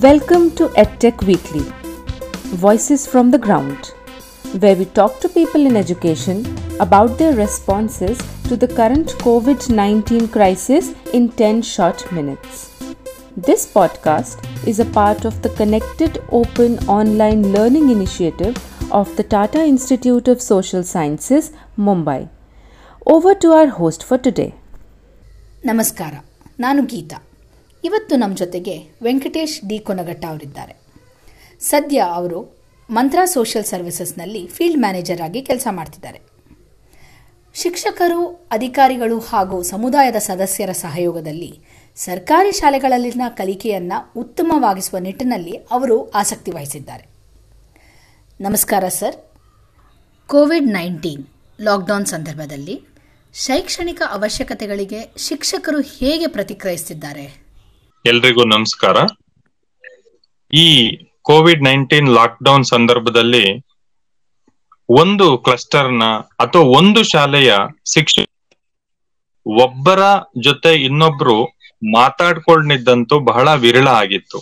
Welcome to EdTech Weekly, Voices from the Ground, where we talk to people in education about their responses to the current COVID 19 crisis in 10 short minutes. This podcast is a part of the Connected Open Online Learning Initiative of the Tata Institute of Social Sciences, Mumbai. Over to our host for today. ನಮಸ್ಕಾರ ನಾನು ಗೀತಾ ಇವತ್ತು ನಮ್ಮ ಜೊತೆಗೆ Venkatesh D ಕೊನಗಟ್ಟ ಅವರಿದ್ದಾರೆ. ಸದ್ಯ ಅವರು ಮಂತ್ರ social ಸರ್ವಿಸಸ್ನಲ್ಲಿ field manager ಆಗಿ ಕೆಲಸ ಮಾಡ್ತಿದ್ದಾರೆ. ಶಿಕ್ಷಕರು, ಅಧಿಕಾರಿಗಳು ಹಾಗೂ ಸಮುದಾಯದ ಸದಸ್ಯರ ಸಹಯೋಗದಲ್ಲಿ ಸರ್ಕಾರಿ ಶಾಲೆಗಳಲ್ಲಿನ ಕಲಿಕೆಯನ್ನು ಉತ್ತಮವಾಗಿಸುವ ನಿಟ್ಟಿನಲ್ಲಿ ಅವರು ಆಸಕ್ತಿ ವಹಿಸಿದ್ದಾರೆ. ನಮಸ್ಕಾರ ಸರ್. ಕೋವಿಡ್ ನೈನ್ಟೀನ್ ಲಾಕ್ಡೌನ್ ಸಂದರ್ಭದಲ್ಲಿ ಶೈಕ್ಷಣಿಕ ಅವಶ್ಯಕತೆಗಳಿಗೆ ಶಿಕ್ಷಕರು ಹೇಗೆ ಪ್ರತಿಕ್ರಿಯಿಸುತ್ತಿದ್ದಾರೆ? ಎಲ್ರಿಗೂ ನಮಸ್ಕಾರ. ಈ ಕೋವಿಡ್ ನೈನ್ಟೀನ್ ಲಾಕ್ಡೌನ್ ಸಂದರ್ಭದಲ್ಲಿ ಒಂದು ಕ್ಲಸ್ಟರ್ನ ಅಥವಾ ಒಂದು ಶಾಲೆಯ ಶಿಕ್ಷಕ ಒಬ್ಬರ ಜೊತೆ ಇನ್ನೊಬ್ರು ಮಾತಾಡ್ಕೊಂಡಿದ್ದಂತೂ ಬಹಳ ವಿರಳ ಆಗಿತ್ತು.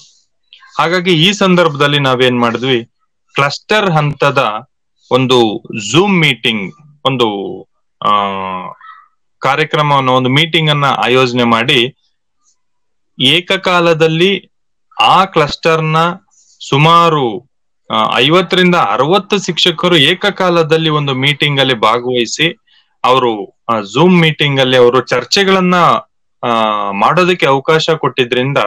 ಹಾಗಾಗಿ ಈ ಸಂದರ್ಭದಲ್ಲಿ ನಾವೇನ್ ಮಾಡಿದ್ವಿ? ಕ್ಲಸ್ಟರ್ ಹಂತದ ಒಂದು ಝೂಮ್ ಮೀಟಿಂಗ್ ಒಂದು, ಆ, ಕಾರ್ಯಕ್ರಮವನ್ನು, ಒಂದು ಮೀಟಿಂಗ್ ಅನ್ನ ಆಯೋಜನೆ ಮಾಡಿ ಏಕಕಾಲದಲ್ಲಿ ಆ ಕ್ಲಸ್ಟರ್ನ ಸುಮಾರು ಐವತ್ತರಿಂದ ಅರವತ್ತು ಶಿಕ್ಷಕರು ಏಕಕಾಲದಲ್ಲಿ ಒಂದು ಮೀಟಿಂಗ್ ಅಲ್ಲಿ ಭಾಗವಹಿಸಿ ಅವರು ಝೂಮ್ ಮೀಟಿಂಗ್ ಅಲ್ಲಿ ಅವರು ಚರ್ಚೆಗಳನ್ನ ಮಾಡೋದಕ್ಕೆ ಅವಕಾಶ ಕೊಟ್ಟಿದ್ರಿಂದ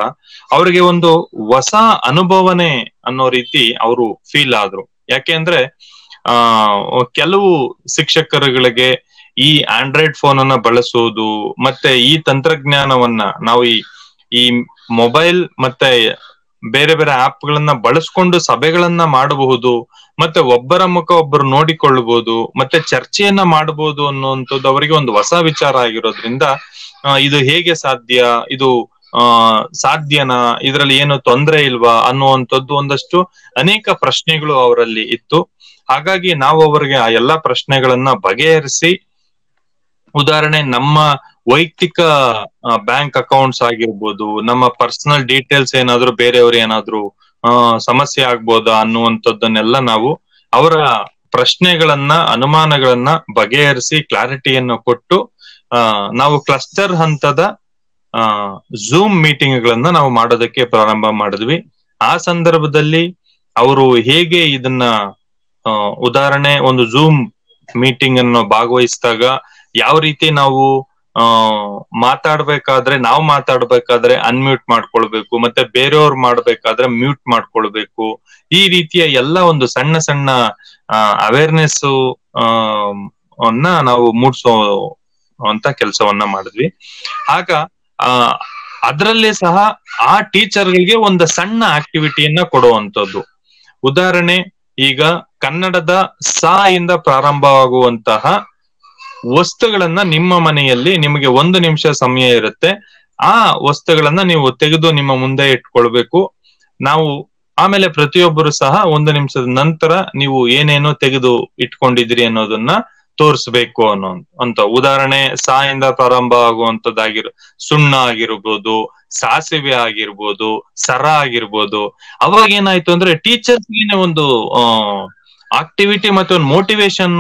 ಅವರಿಗೆ ಒಂದು ಹೊಸ ಅನುಭವನೆ ಅನ್ನೋ ರೀತಿ ಅವರು ಫೀಲ್ ಆದ್ರು. ಯಾಕೆಂದ್ರೆ ಆ, ಕೆಲವು ಶಿಕ್ಷಕರುಗಳಿಗೆ ಈ ಆಂಡ್ರಾಯ್ಡ್ ಫೋನ್ ಅನ್ನ ಬಳಸೋದು, ಮತ್ತೆ ಈ ತಂತ್ರಜ್ಞಾನವನ್ನ ನಾವು ಈ ಈ ಮೊಬೈಲ್ ಮತ್ತೆ ಬೇರೆ ಬೇರೆ ಆಪ್ ಗಳನ್ನ ಬಳಸ್ಕೊಂಡು ಸಭೆಗಳನ್ನ ಮಾಡಬಹುದು, ಮತ್ತೆ ಒಬ್ಬರ ಮುಖ ಒಬ್ಬರು ನೋಡಿಕೊಳ್ಳಬಹುದು, ಮತ್ತೆ ಚರ್ಚೆಯನ್ನ ಮಾಡಬಹುದು ಅನ್ನುವಂಥದ್ದು ಅವರಿಗೆ ಒಂದು ಹೊಸ ವಿಚಾರ ಆಗಿರೋದ್ರಿಂದ ಇದು ಹೇಗೆ ಸಾಧ್ಯ, ಇದು, ಆ, ಸಾಧ್ಯನಾ, ಇದರಲ್ಲಿ ಏನು ತೊಂದರೆ ಇಲ್ವಾ ಅನ್ನುವಂಥದ್ದು ಒಂದಷ್ಟು ಅನೇಕ ಪ್ರಶ್ನೆಗಳು ಅವರಲ್ಲಿ ಇತ್ತು. ಹಾಗಾಗಿ ನಾವು ಅವರಿಗೆ ಆ ಎಲ್ಲಾ ಪ್ರಶ್ನೆಗಳನ್ನ ಬಗೆಹರಿಸಿ, ಉದಾಹರಣೆ ನಮ್ಮ ವೈಯಕ್ತಿಕ ಬ್ಯಾಂಕ್ ಅಕೌಂಟ್ಸ್ ಆಗಿರ್ಬೋದು, ನಮ್ಮ ಪರ್ಸನಲ್ ಡೀಟೇಲ್ಸ್ ಏನಾದ್ರು ಬೇರೆಯವ್ರ ಏನಾದ್ರು ಸಮಸ್ಯೆ ಆಗ್ಬೋದಾ ಅನ್ನುವಂಥದ್ದನ್ನೆಲ್ಲ ನಾವು ಅವರ ಪ್ರಶ್ನೆಗಳನ್ನ, ಅನುಮಾನಗಳನ್ನ ಬಗೆಹರಿಸಿ ಕ್ಲಾರಿಟಿಯನ್ನು ಕೊಟ್ಟು ನಾವು ಕ್ಲಸ್ಟರ್ ಹಂತದ ಝೂಮ್ ಮೀಟಿಂಗ್ ಗಳನ್ನ ನಾವು ಮಾಡೋದಕ್ಕೆ ಪ್ರಾರಂಭ ಮಾಡಿದ್ವಿ. ಆ ಸಂದರ್ಭದಲ್ಲಿ ಅವರು ಹೇಗೆ ಇದನ್ನ ಉದಾಹರಣೆ, ಒಂದು ಝೂಮ್ ಮೀಟಿಂಗ್ ಅನ್ನು ಭಾಗವಹಿಸಿದಾಗ ಯಾವ ರೀತಿ ನಾವು ಆ, ಮಾತಾಡ್ಬೇಕಾದ್ರೆ ನಾವು ಮಾತಾಡ್ಬೇಕಾದ್ರೆ ಅನ್ಮ್ಯೂಟ್ ಮಾಡ್ಕೊಳ್ಬೇಕು, ಮತ್ತೆ ಬೇರೆಯವ್ರು ಮಾಡ್ಬೇಕಾದ್ರೆ ಮ್ಯೂಟ್ ಮಾಡ್ಕೊಳ್ಬೇಕು. ಈ ರೀತಿಯ ಎಲ್ಲ ಒಂದು ಸಣ್ಣ ಸಣ್ಣ ಅವೇರ್ನೆಸ್ ಅನ್ನ ನಾವು ಮೂಡ್ಸೋ ಅಂತ ಕೆಲಸವನ್ನ ಮಾಡಿದ್ವಿ. ಆಗ ಅದರಲ್ಲೇ ಸಹ ಆ ಟೀಚರ್ಗಳಿಗೆ ಒಂದು ಸಣ್ಣ ಆಕ್ಟಿವಿಟಿಯನ್ನ ಕೊಡುವಂತದ್ದು ಉದಾಹರಣೆ, ಈಗ ಕನ್ನಡದ ಸಾ ಇಂದ ಪ್ರಾರಂಭವಾಗುವಂತಹ ವಸ್ತುಗಳನ್ನ ನಿಮ್ಮ ಮನೆಯಲ್ಲಿ ನಿಮಗೆ ಒಂದು ನಿಮಿಷ ಸಮಯ ಇರುತ್ತೆ. ಆ ವಸ್ತುಗಳನ್ನ ನೀವು ತೆಗೆದು ನಿಮ್ಮ ಮುಂದೆ ಇಟ್ಕೊಳ್ಬೇಕು. ನಾವು ಆಮೇಲೆ ಪ್ರತಿಯೊಬ್ಬರು ಸಹ ಒಂದು ನಿಮಿಷದ ನಂತರ ನೀವು ಏನೇನು ತೆಗೆದು ಇಟ್ಕೊಂಡಿದ್ರಿ ಅನ್ನೋದನ್ನ ತೋರಿಸ್ಬೇಕು ಅನ್ನೋ ಅಂತ. ಉದಾಹರಣೆ, ಸಾಯಿಂದ ಪ್ರಾರಂಭ ಆಗುವಂತದ್ದಾಗಿರ್ ಸುಣ್ಣ ಆಗಿರ್ಬೋದು, ಸಾಸಿವೆ ಆಗಿರ್ಬೋದು, ಸರ ಆಗಿರ್ಬೋದು. ಅವಾಗ ಏನಾಯ್ತು ಅಂದ್ರೆ ಟೀಚರ್ಸ್ಗೆ ಒಂದು ಆಕ್ಟಿವಿಟಿ ಮತ್ತೆ ಒಂದು ಮೋಟಿವೇಶನ್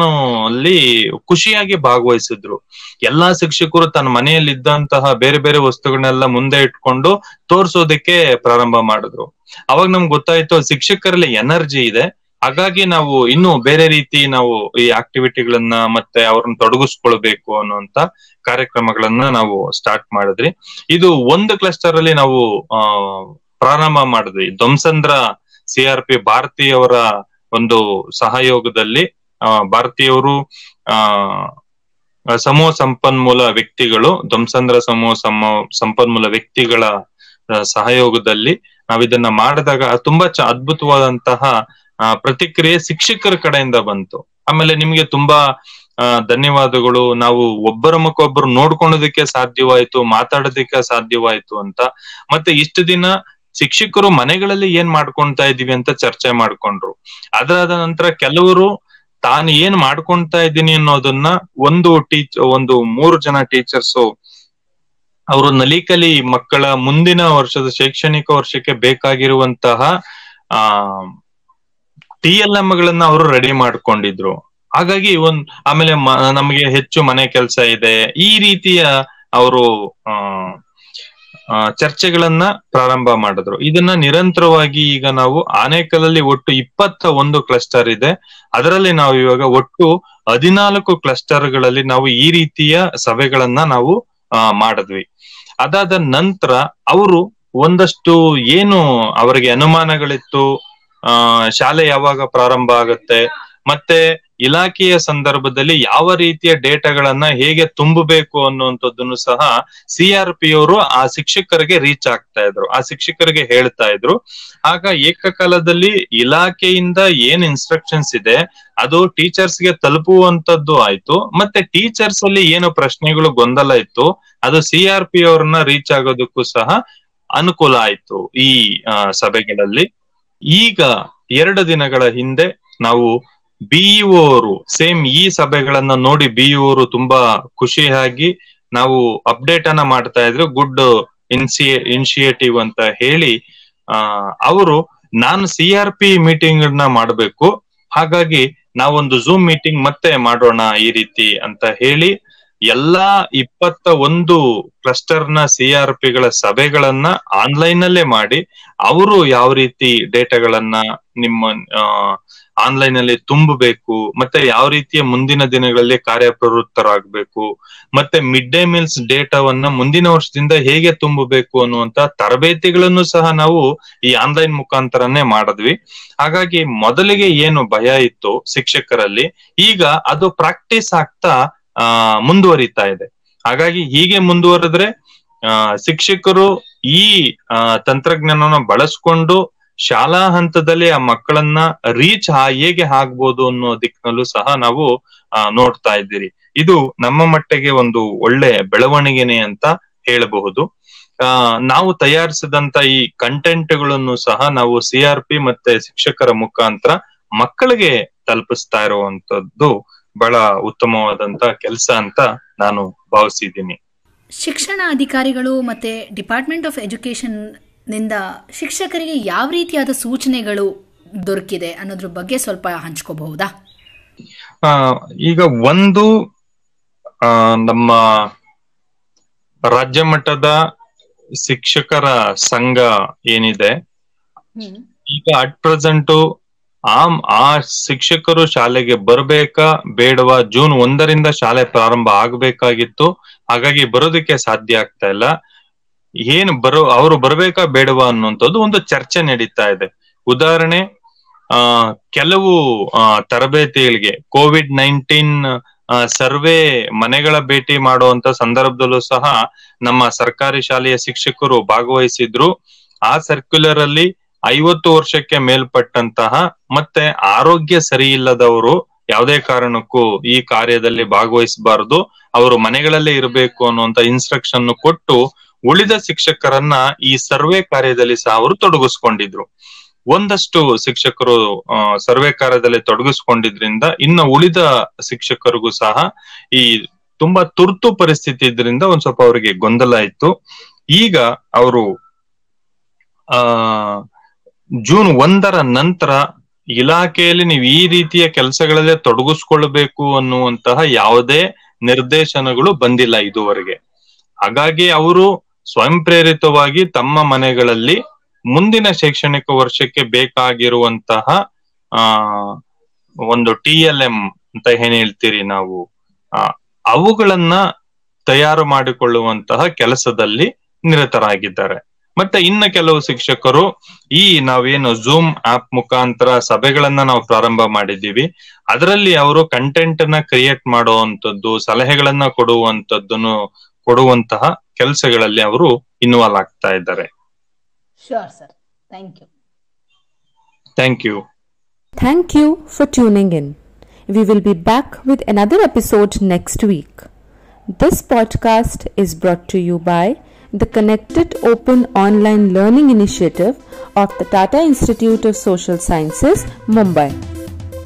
ಅಲ್ಲಿ ಖುಷಿಯಾಗಿ ಭಾಗವಹಿಸಿದ್ರು. ಎಲ್ಲಾ ಶಿಕ್ಷಕರು ತನ್ನ ಮನೆಯಲ್ಲಿ ಇದ್ದಂತಹ ಬೇರೆ ಬೇರೆ ವಸ್ತುಗಳನ್ನೆಲ್ಲ ಮುಂದೆ ಇಟ್ಕೊಂಡು ತೋರ್ಸೋದಕ್ಕೆ ಪ್ರಾರಂಭ ಮಾಡಿದ್ರು. ಅವಾಗ ನಮ್ಗೆ ಗೊತ್ತಾಯ್ತು ಶಿಕ್ಷಕರಲ್ಲಿ ಎನರ್ಜಿ ಇದೆ. ಹಾಗಾಗಿ ನಾವು ಇನ್ನು ಬೇರೆ ರೀತಿ ನಾವು ಈ ಆಕ್ಟಿವಿಟಿಗಳನ್ನ ಮತ್ತೆ ಅವ್ರನ್ನ ತೊಡಗಿಸ್ಕೊಳ್ಬೇಕು ಅನ್ನುವಂತ ಕಾರ್ಯಕ್ರಮಗಳನ್ನ ನಾವು ಸ್ಟಾರ್ಟ್ ಮಾಡಿದ್ರಿ. ಇದು ಒಂದು ಕ್ಲಸ್ಟರ್ ಅಲ್ಲಿ ನಾವು ಪ್ರಾರಂಭ ಮಾಡಿದ್ವಿ. ಧ್ವಂಸಂದ್ರ ಸಿ ಆರ್ ಪಿ ಭಾರತೀಯವರ ಒಂದು ಸಹಯೋಗದಲ್ಲಿ ಭಾರತೀಯವರು ಸಮೂಹ ಸಂಪನ್ಮೂಲ ವ್ಯಕ್ತಿಗಳು, ಧ್ವಂಸಂದ್ರ ಸಮೂಹ ಸಮ, ಸಂಪನ್ಮೂಲ ವ್ಯಕ್ತಿಗಳ ಸಹಯೋಗದಲ್ಲಿ ನಾವಿದನ್ನ ಮಾಡಿದಾಗ ತುಂಬಾ ಚ, ಅದ್ಭುತವಾದಂತಹ ಪ್ರತಿಕ್ರಿಯೆ ಶಿಕ್ಷಕರ ಕಡೆಯಿಂದ ಬಂತು. ಆಮೇಲೆ ನಿಮ್ಗೆ ತುಂಬಾ ಧನ್ಯವಾದಗಳು. ನಾವು ಒಬ್ಬರ ಮುಖೊಬ್ಬರು ಒಬ್ಬರು ನೋಡ್ಕೊಳ್ಳೋದಕ್ಕೆ ಸಾಧ್ಯವಾಯ್ತು, ಮಾತಾಡೋದಕ್ಕೆ ಸಾಧ್ಯವಾಯ್ತು ಅಂತ. ಮತ್ತೆ ಇಷ್ಟು ದಿನ ಶಿಕ್ಷಕರು ಮನೆಗಳಲ್ಲಿ ಏನ್ ಮಾಡ್ಕೊಂತಾ ಇದೀವಿ ಅಂತ ಚರ್ಚೆ ಮಾಡ್ಕೊಂಡ್ರು. ಅದಾದ ನಂತರ ಕೆಲವರು ತಾನು ಏನ್ ಮಾಡ್ಕೊಂತಾ ಇದ್ದೀನಿ ಅನ್ನೋದನ್ನ ಒಂದು ಟೀಚ್ ಒಂದು ಮೂರು ಜನ ಟೀಚರ್ಸು ಅವರು ನಲಿಕಲಿ ಮಕ್ಕಳ ಮುಂದಿನ ವರ್ಷದ ಶೈಕ್ಷಣಿಕ ವರ್ಷಕ್ಕೆ ಬೇಕಾಗಿರುವಂತಹ, ಆ, ಟಿ ಎಲ್ ಎಂ ಗಳನ್ನ ಅವರು ರೆಡಿ ಮಾಡ್ಕೊಂಡಿದ್ರು. ಹಾಗಾಗಿ ಒಂದ್, ಆಮೇಲೆ ನಮಗೆ ಹೆಚ್ಚು ಮನೆ ಕೆಲಸ ಇದೆ. ಈ ರೀತಿಯ ಅವರು ಚರ್ಚೆಗಳನ್ನ ಪ್ರಾರಂಭ ಮಾಡಿದ್ರು. ಇದನ್ನ ನಿರಂತರವಾಗಿ ಈಗ ನಾವು ಆನೇಕಲಲ್ಲಿ ಒಟ್ಟು ಇಪ್ಪತ್ತ ಒಂದು ಕ್ಲಸ್ಟರ್ ಇದೆ. ಅದರಲ್ಲಿ ನಾವು ಇವಾಗ ಒಟ್ಟು ಹದಿನಾಲ್ಕು ಕ್ಲಸ್ಟರ್ಗಳಲ್ಲಿ ನಾವು ಈ ರೀತಿಯ ಸಭೆಗಳನ್ನ ನಾವು ಮಾಡಿದ್ವಿ. ಅದಾದ ನಂತರ ಅವರು ಒಂದಷ್ಟು ಏನು ಅವರಿಗೆ ಅನುಮಾನಗಳಿತ್ತು ಶಾಲೆ ಯಾವಾಗ ಪ್ರಾರಂಭ ಆಗುತ್ತೆ ಮತ್ತೆ ಇಲಾಖೆಯ ಸಂದರ್ಭದಲ್ಲಿ ಯಾವ ರೀತಿಯ ಡೇಟಾಗಳನ್ನ ಹೇಗೆ ತುಂಬಬೇಕು ಅನ್ನುವಂಥದ್ದನ್ನು ಸಹ ಸಿ ಆರ್ ಪಿ ಅವರು ಆ ಶಿಕ್ಷಕರಿಗೆ ರೀಚ್ ಆಗ್ತಾ ಇದ್ರು, ಆ ಶಿಕ್ಷಕರಿಗೆ ಹೇಳ್ತಾ ಇದ್ರು. ಆಗ ಏಕಕಾಲದಲ್ಲಿ ಇಲಾಖೆಯಿಂದ ಏನ್ ಇನ್ಸ್ಟ್ರಕ್ಷನ್ಸ್ ಇದೆ, ಅದು ಟೀಚರ್ಸ್ಗೆ ತಲುಪುವಂತದ್ದು ಆಯ್ತು. ಮತ್ತೆ ಟೀಚರ್ಸ್ ಅಲ್ಲಿ ಏನು ಪ್ರಶ್ನೆಗಳು ಗೊಂದಲ ಇತ್ತು, ಅದು ಸಿ ಆರ್ ಪಿ ಅವ್ರನ್ನ ರೀಚ್ ಆಗೋದಕ್ಕೂ ಸಹ ಅನುಕೂಲ ಆಯ್ತು ಈ ಸಭೆಗಳಲ್ಲಿ. ಈಗ ಎರಡು ದಿನಗಳ ಹಿಂದೆ ನಾವು ಬಿಇಒ ಅವರು ಸೇಮ್ ಈ ಸಭೆಗಳನ್ನ ನೋಡಿ ಬಿಇಒ ಅವರು ತುಂಬಾ ಖುಷಿಯಾಗಿ ನಾವು ಅಪ್ಡೇಟ್ ಅನ್ನ ಮಾಡ್ತಾ ಇದ್ರು. ಗುಡ್ ಇನ್ಸಿಯೇ ಇನಿಷಿಯೇಟಿವ್ ಅಂತ ಹೇಳಿ ಅವರು ನಾನು ಸಿ ಆರ್ ಪಿ ಮೀಟಿಂಗ್ನ ಮಾಡಬೇಕು. ಹಾಗಾಗಿ ನಾವೊಂದು ಝೂಮ್ ಮೀಟಿಂಗ್ ಮತ್ತೆ ಮಾಡೋಣ ಈ ರೀತಿ ಅಂತ ಹೇಳಿ ಎಲ್ಲಾ ಇಪ್ಪತ್ತ ಒಂದು ಕ್ಲಸ್ಟರ್ನ ಸಿ ಆರ್ ಪಿಗಳ ಸಭೆಗಳನ್ನ ಆನ್ಲೈನ್ ಅಲ್ಲೇ ಮಾಡಿ ಅವರು ಯಾವ ರೀತಿ ಡೇಟಾಗಳನ್ನ ನಿಮ್ಮ ಆನ್ಲೈನ್ ಅಲ್ಲಿ ತುಂಬಬೇಕು, ಮತ್ತೆ ಯಾವ ರೀತಿಯ ಮುಂದಿನ ದಿನಗಳಲ್ಲಿ ಕಾರ್ಯಪ್ರವೃತ್ತರಾಗಬೇಕು, ಮತ್ತೆ ಮಿಡ್ ಡೇ ಮೀಲ್ಸ್ ಡೇಟಾವನ್ನ ಮುಂದಿನ ವರ್ಷದಿಂದ ಹೇಗೆ ತುಂಬಬೇಕು ಅನ್ನುವಂತ ತರಬೇತಿಗಳನ್ನು ಸಹ ನಾವು ಈ ಆನ್ಲೈನ್ ಮುಖಾಂತರನೇ ಮಾಡಿದ್ವಿ. ಹಾಗಾಗಿ ಮೊದಲಿಗೆ ಏನು ಭಯ ಇತ್ತು ಶಿಕ್ಷಕರಲ್ಲಿ, ಈಗ ಅದು ಪ್ರಾಕ್ಟೀಸ್ ಆಗ್ತಾ ಆ, ಮುಂದುವರಿತಾ ಇದೆ. ಹಾಗಾಗಿ ಹೀಗೆ ಮುಂದುವರೆದ್ರೆ ಶಿಕ್ಷಕರು ಈ ತಂತ್ರಜ್ಞಾನವನ್ನು ಬಳಸ್ಕೊಂಡು ಶಾಲಾ ಹಂತದಲ್ಲಿ ಆ ಮಕ್ಕಳನ್ನ ರೀಚ್ ಹೇಗೆ ಆಗ್ಬೋದು ಅನ್ನೋ ದಿಕ್ಕಿನಲ್ಲೂ ಸಹ ನಾವು ನೋಡ್ತಾ ಇದ್ದೀರಿ. ಇದು ನಮ್ಮ ಮಟ್ಟಿಗೆ ಒಂದು ಒಳ್ಳೆ ಬೆಳವಣಿಗೆನೆ ಅಂತ ಹೇಳಬಹುದು. ನಾವು ತಯಾರಿಸಿದಂತ ಈ ಕಂಟೆಂಟ್ಗಳನ್ನು ಸಹ ನಾವು ಸಿ ಆರ್ ಪಿ ಮತ್ತೆ ಶಿಕ್ಷಕರ ಮುಖಾಂತರ ಮಕ್ಕಳಿಗೆ ತಲುಪಿಸ್ತಾ ಇರುವಂತದ್ದು ಬಹಳ ಉತ್ತಮವಾದಂತ ಕೆಲಸ ಅಂತ ನಾನು ಭಾವಿಸಿದ್ದೀನಿ. ಶಿಕ್ಷಣ ಅಧಿಕಾರಿಗಳು ಮತ್ತೆ ಡಿಪಾರ್ಟ್ಮೆಂಟ್ ಆಫ್ ಎಜುಕೇಶನ್ನಿಂದ ಶಿಕ್ಷಕರಿಗೆ ಯಾವ ರೀತಿಯಾದ ಸೂಚನೆಗಳು ದೊರಕಿದೆ ಅನ್ನೋದ್ರ ಬಗ್ಗೆ ಸ್ವಲ್ಪ ಹಂಚ್ಕೋಬಹುದಾ? ಆ ಈಗ ಒಂದು ನಮ್ಮ ರಾಜ್ಯ ಮಟ್ಟದ ಶಿಕ್ಷಕರ ಸಂಘ ಏನಿದೆ ಈಗ ಅಟ್ ಪ್ರೆಸೆಂಟ್ ಆ ಆ ಶಿಕ್ಷಕರು ಶಾಲೆಗೆ ಬರಬೇಕಾ, ಬೇಡವಾ? ಜೂನ್ ಒಂದರಿಂದ ಶಾಲೆ ಪ್ರಾರಂಭ ಆಗ್ಬೇಕಾಗಿತ್ತು. ಹಾಗಾಗಿ ಬರೋದಕ್ಕೆ ಸಾಧ್ಯ ಆಗ್ತಾ ಇಲ್ಲ. ಏನು ಬರೋ, ಅವರು ಬರಬೇಕಾ, ಬೇಡವಾ ಅನ್ನುವಂಥದ್ದು ಒಂದು ಚರ್ಚೆ ನಡೀತಾ ಇದೆ. ಉದಾಹರಣೆ, ಆ, ಕೆಲವು ತರಬೇತಿಗಳಿಗೆ ಕೋವಿಡ್ ನೈನ್ಟೀನ್ ಸರ್ವೆ ಮನೆಗಳ ಭೇಟಿ ಮಾಡುವಂತ ಸಂದರ್ಭದಲ್ಲೂ ಸಹ ನಮ್ಮ ಸರ್ಕಾರಿ ಶಾಲೆಯ ಶಿಕ್ಷಕರು ಭಾಗವಹಿಸಿದ್ರು. ಆ ಸರ್ಕ್ಯುಲರ್ ಅಲ್ಲಿ ಐವತ್ತು ವರ್ಷಕ್ಕೆ ಮೇಲ್ಪಟ್ಟಂತಹ ಮತ್ತೆ ಆರೋಗ್ಯ ಸರಿ ಇಲ್ಲದವರು ಯಾವುದೇ ಕಾರಣಕ್ಕೂ ಈ ಕಾರ್ಯದಲ್ಲಿ ಭಾಗವಹಿಸಬಾರದು. ಅವರು ಮನೆಗಳಲ್ಲೇ ಇರಬೇಕು ಅನ್ನುವಂತ ಇನ್ಸ್ಟ್ರಕ್ಷನ್ ಕೊಟ್ಟು ಉಳಿದ ಶಿಕ್ಷಕರನ್ನ ಈ ಸರ್ವೆ ಕಾರ್ಯದಲ್ಲಿ ಸಹ ಅವರು ತೊಡಗಿಸ್ಕೊಂಡಿದ್ರು. ಒಂದಷ್ಟು ಶಿಕ್ಷಕರು ಸರ್ವೆ ಕಾರ್ಯದಲ್ಲಿ ತೊಡಗಿಸ್ಕೊಂಡಿದ್ರಿಂದ ಇನ್ನು ಉಳಿದ ಶಿಕ್ಷಕರಿಗೂ ಸಹ ಈ ತುಂಬಾ ತುರ್ತು ಪರಿಸ್ಥಿತಿ ಇದ್ರಿಂದ ಒಂದ್ ಸ್ವಲ್ಪ ಅವರಿಗೆ ಗೊಂದಲ ಇತ್ತು. ಈಗ ಅವರು, ಆ ಜೂನ್ ಒಂದರ ನಂತರ ಇಲಾಖೆಯಲ್ಲಿ ನೀವು ಈ ರೀತಿಯ ಕೆಲಸಗಳಲ್ಲೇ ತೊಡಗಿಸ್ಕೊಳ್ಬೇಕು ಅನ್ನುವಂತಹ ಯಾವುದೇ ನಿರ್ದೇಶನಗಳು ಬಂದಿಲ್ಲ ಇದುವರೆಗೆ. ಹಾಗಾಗಿ ಅವರು ಸ್ವಯಂ ಪ್ರೇರಿತವಾಗಿ ತಮ್ಮ ಮನೆಗಳಲ್ಲಿ ಮುಂದಿನ ಶೈಕ್ಷಣಿಕ ವರ್ಷಕ್ಕೆ ಬೇಕಾಗಿರುವಂತಹ, ಆ, ಒಂದು ಟಿ ಎಲ್ ಎಂ ಅಂತ ಏನ್ ಹೇಳ್ತೀರಿ ನಾವು ಅವುಗಳನ್ನ ತಯಾರು ಮಾಡಿಕೊಳ್ಳುವಂತಹ ಕೆಲಸದಲ್ಲಿ ನಿರತರಾಗಿದ್ದಾರೆ. ಮತ್ತೆ ಇನ್ನ ಕೆಲವು ಶಿಕ್ಷಕರು ಈ ನಾವೇನು ಝೂಮ್ ಆಪ್ ಮುಖಾಂತರ ಸಭೆಗಳನ್ನ ನಾವು ಪ್ರಾರಂಭ ಮಾಡಿದ್ದೀವಿ. ಅದರಲ್ಲಿ ಅವರು ಕಂಟೆಂಟ್ನ ಕ್ರಿಯೇಟ್ ಮಾಡುವಂತದ್ದು ಸಲಹೆಗಳನ್ನ ಕೊಡುವಂತದ್ದನ್ನು ಕೊಡುವಂತಹ ಕೆಲಸಗಳಲ್ಲಿ ಅವರು ಇನ್ವಾಲ್ವ್ ಆಗ್ತಾ ಇದ್ದಾರೆ. Sure sir thank you thank you for tuning in we will We will be back with another episode next week. This podcast is brought to you by the Connected Open Online Learning Initiative of the Tata Institute of Social Sciences, Mumbai.